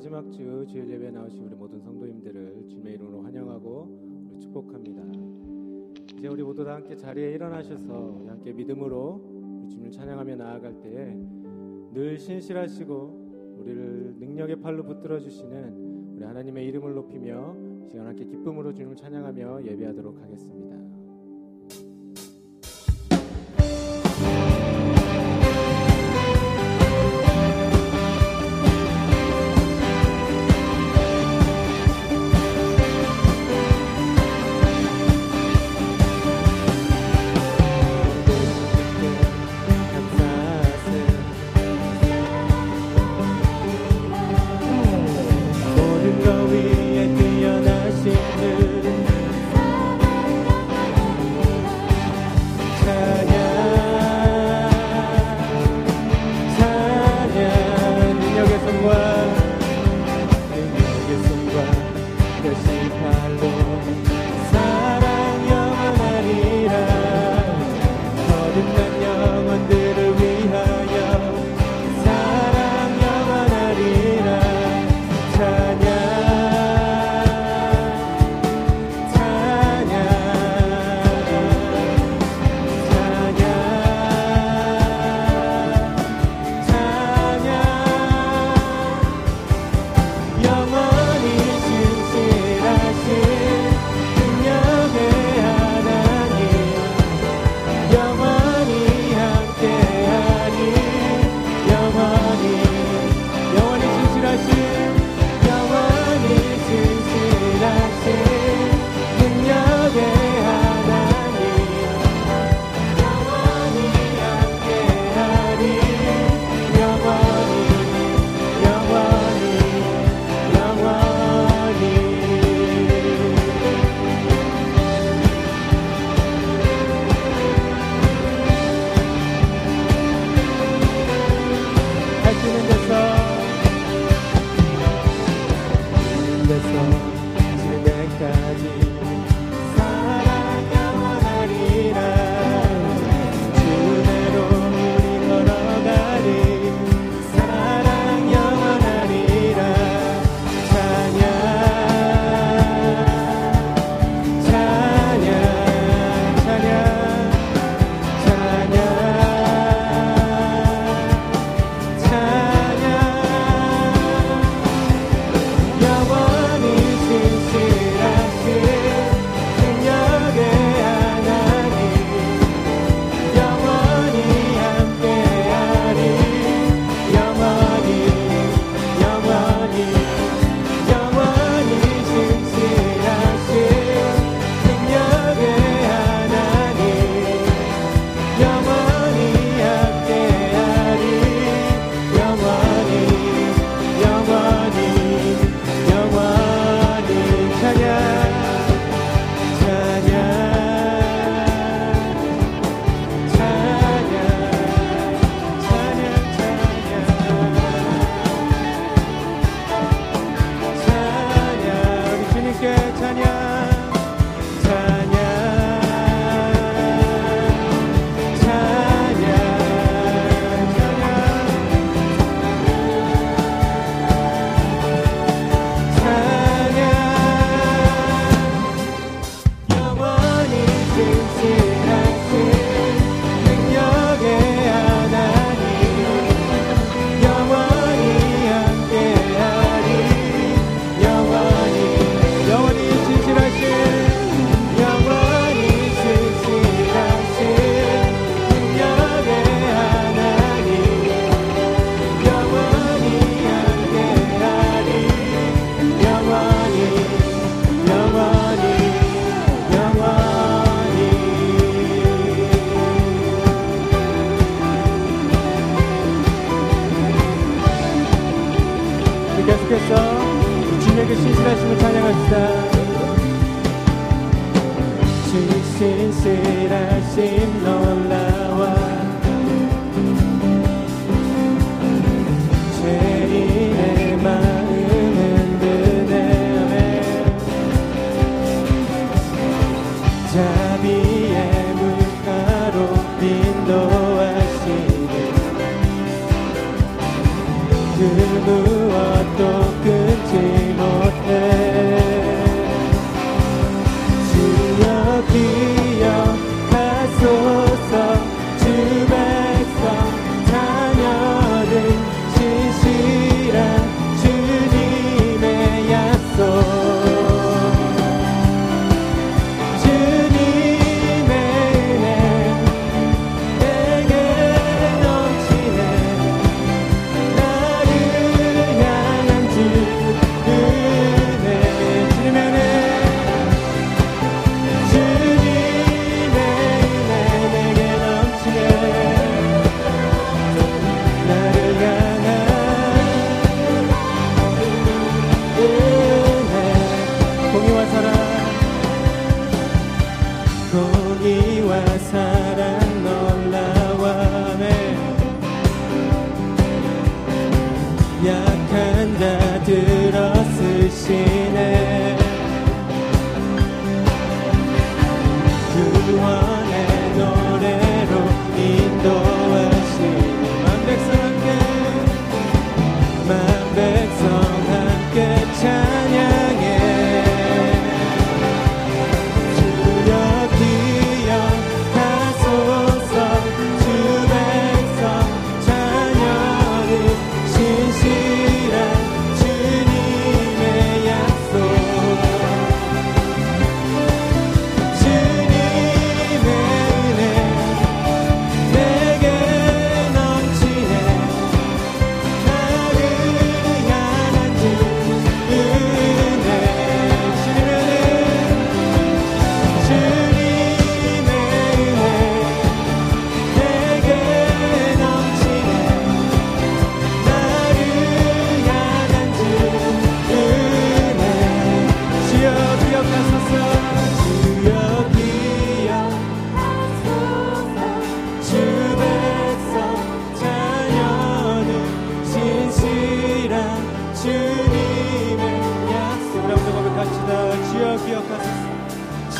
마지막 주 주일 예배 나오신 우리 모든 성도님들을 주님의 이름으로 환영하고 축복합니다. 이제 우리 모두 다 함께 자리에 일어나셔서 함께 믿음으로 주님을 찬양하며 나아갈 때에 늘 신실하시고 우리를 능력의 팔로 붙들어 주시는 우리 하나님의 이름을 높이며 시간 함께 기쁨으로 주님을 찬양하며 예배하도록 하겠습니다.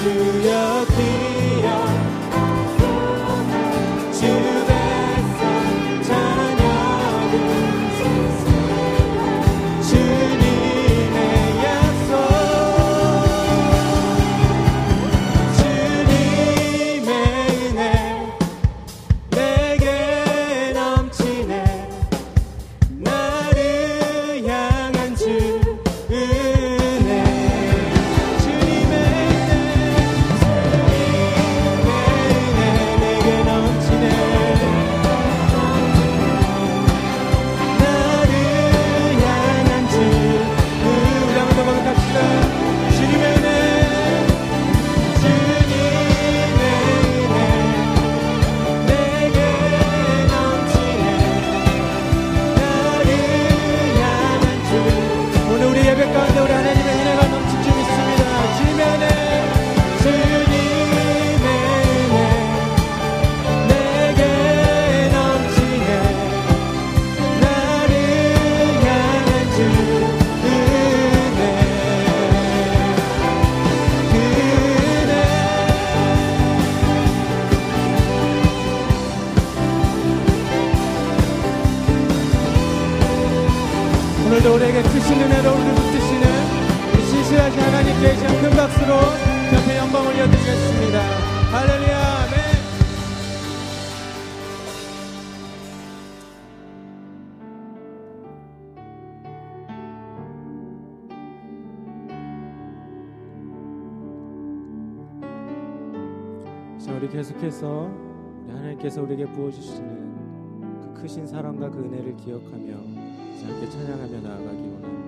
to you. 앞에 우리 하나님 예시 큰 박수로 옆에 영광 올려드리겠습니다. 할렐루야, 우리 계속해서 하나님께서 우리에게 부어주시는 그 크신 사랑과 그 은혜를 기억하며 함께 찬양하며 나아가기 원합니다.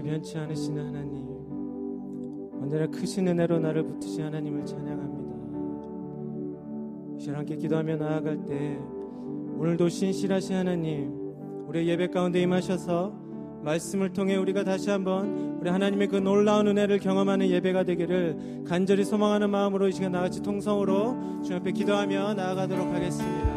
영원히 변치 않으시는 하나님 언제나 크신 은혜로 나를 붙으신 하나님을 찬양합니다 이 시간 함께 기도하며 나아갈 때 오늘도 신실하신 하나님 우리의 예배 가운데 임하셔서 말씀을 통해 우리가 다시 한번 우리 하나님의 그 놀라운 은혜를 경험하는 예배가 되기를 간절히 소망하는 마음으로 이 시간 나같이 통성으로 주 앞에 기도하며 나아가도록 하겠습니다.